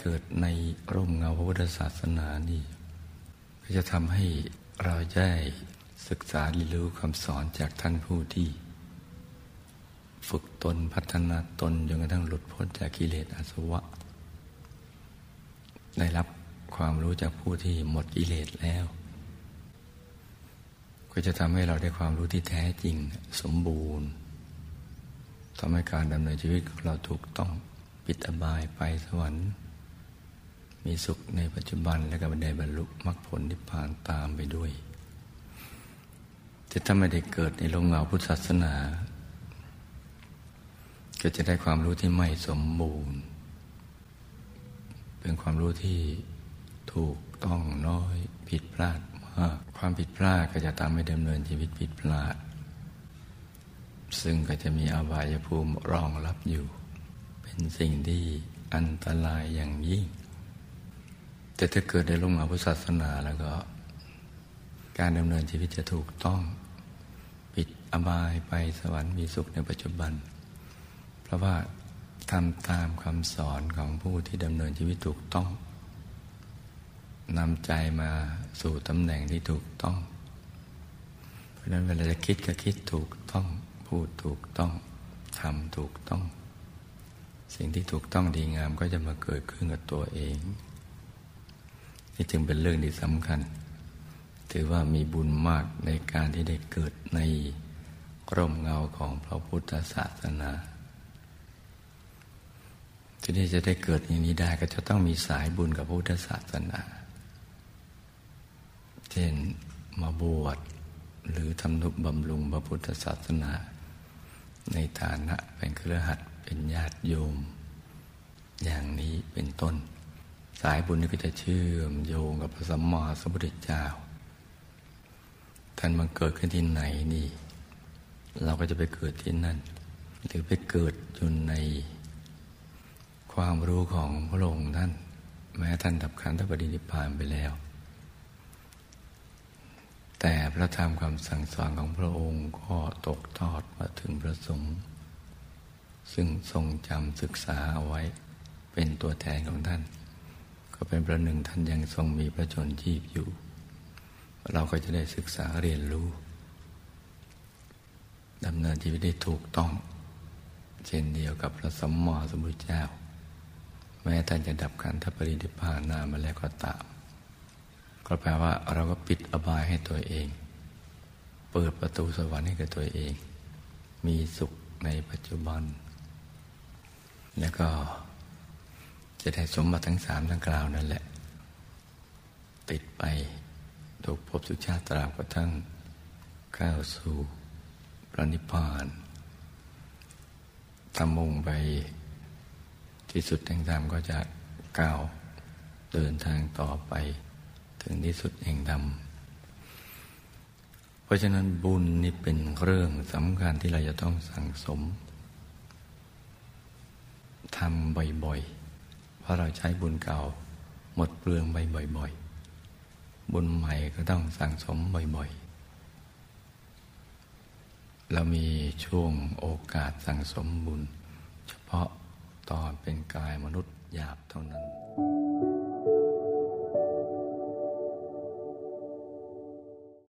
เกิดในร่มเงาพระพุทธศาสนานี่ ก็จะทำให้เราได้ศึกษาเรียนรู้คำสอนจากท่านผู้ที่ ฝึกตนพัฒนาตนจนกระทั่งหลุดพ้นจากกิเลสอาสวะ ได้รับความรู้จากผู้ที่หมดกิเลสแล้ว ก็จะทำให้เราได้ความรู้ที่แท้จริงสมบูรณ์ทำให้การดำเนินชีวิตของเราถูกต้องปิดอบายไปสวรรค์ มีสุขในปัจจุบันและก็บันไดบรรลุมรรคผลนิพพานตามไปด้วย แต่ถ้าไม่ได้เกิดในโรงเงาพุทธศาสนา ก็จะได้ความรู้ที่ไม่สมบูรณ์ เป็นความรู้ที่ถูกต้องน้อยผิดพลาดมากความผิดพลาดก็จะทำให้ดำเนินชีวิตผิดพลาด ซึ่งก็จะมีอบายภูมิรองรับอยู่ เป็นสิ่งที่อันตรายอย่างยิ่ง แต่ถ้าเกิดในโรงเงาพุทธศาสนาแล้วก็ การดำเนินชีวิตจะถูกต้อง ปิดอบายไปสวรรค์มีสุขในปัจจุบัน เพราะว่าทำตามคำสอนของผู้ที่ดำเนินชีวิตถูกต้องนำใจมาสู่ตำแหน่งที่ถูกต้อง เพราะนั้นเวลาจะคิดก็คิดถูกต้อง พูดถูกต้องทำถูกต้อง สิ่งที่ถูกต้องดีงามก็จะมาเกิดขึ้นกับตัวเอง นี่จึงเป็นเรื่องที่สำคัญ ถือว่ามีบุญมากในการที่ได้เกิดในร่มเงาของพระพุทธศาสนา ที่นี่จะได้เกิดอย่างนี้ได้ก็จะต้องมีสายบุญกับพุทธศาสนา เช่นมาบวชหรือทำนุบำรุงพระพุทธศาสนา ในฐานะเป็นเครือขัดเป็นญาติโยม อย่างนี้เป็นต้น สายบุญนี้ก็จะเชื่อมโยงกับพระสัมมาสัมพุทธเจ้า ท่านมันเกิดขึ้นที่ไหนนี่ เราก็จะไปเกิดที่นั่น หรือไปเกิดอยู่ในความรู้ของพระองค์ท่าน แม้ท่านดับขันธปรินิพานไปแล้ว แต่พระธรรมคำสั่งสอนของพระองค์ก็ตกทอดมาถึงพระสงฆ์ซึ่งทรงจำศึกษาเอาไว้เป็นตัวแทนของท่าน ก็เป็นประหนึ่งท่านยังทรงมีพระชนชีพอยู่ เราก็จะได้ศึกษาเรียนรู้ดำเนินชีวิตได้ถูกต้อง เช่นเดียวกับพระสัมมาสัมพุทธเจ้า แม้ท่านจะดับขันธปรินิพพานนามาแล้วก็ตาม ก็แปลว่าเราก็ปิดอบายให้ตัวเอง เปิดประตูสวรรค์ให้กับตัวเอง มีสุขในปัจจุบัน แล้วก็ จะได้สมบัติทั้งสามทั้งกล่าวนั่นแหละ ติดไปทุกภพทุกชาติตราบกระทั่งก้าวสู่พระนิพพานทำมุ่งไปที่สุดแห่งธรรมก็จะก้าวเดินทางต่อไปถึงที่สุดแห่งธรรมเพราะฉะนั้นบุญนี่เป็นเรื่องสำคัญที่เราจะต้องสั่งสมทำบ่อยๆ เพราะเราใช้บุญเก่าหมดเปลืองไปบ่อย ๆ บุญใหม่ก็ต้องสั่งสมบ่อย ๆ เรามีช่วงโอกาสสั่งสมบุญ เฉพาะตอนเป็นกายมนุษย์หยาบเท่านั้น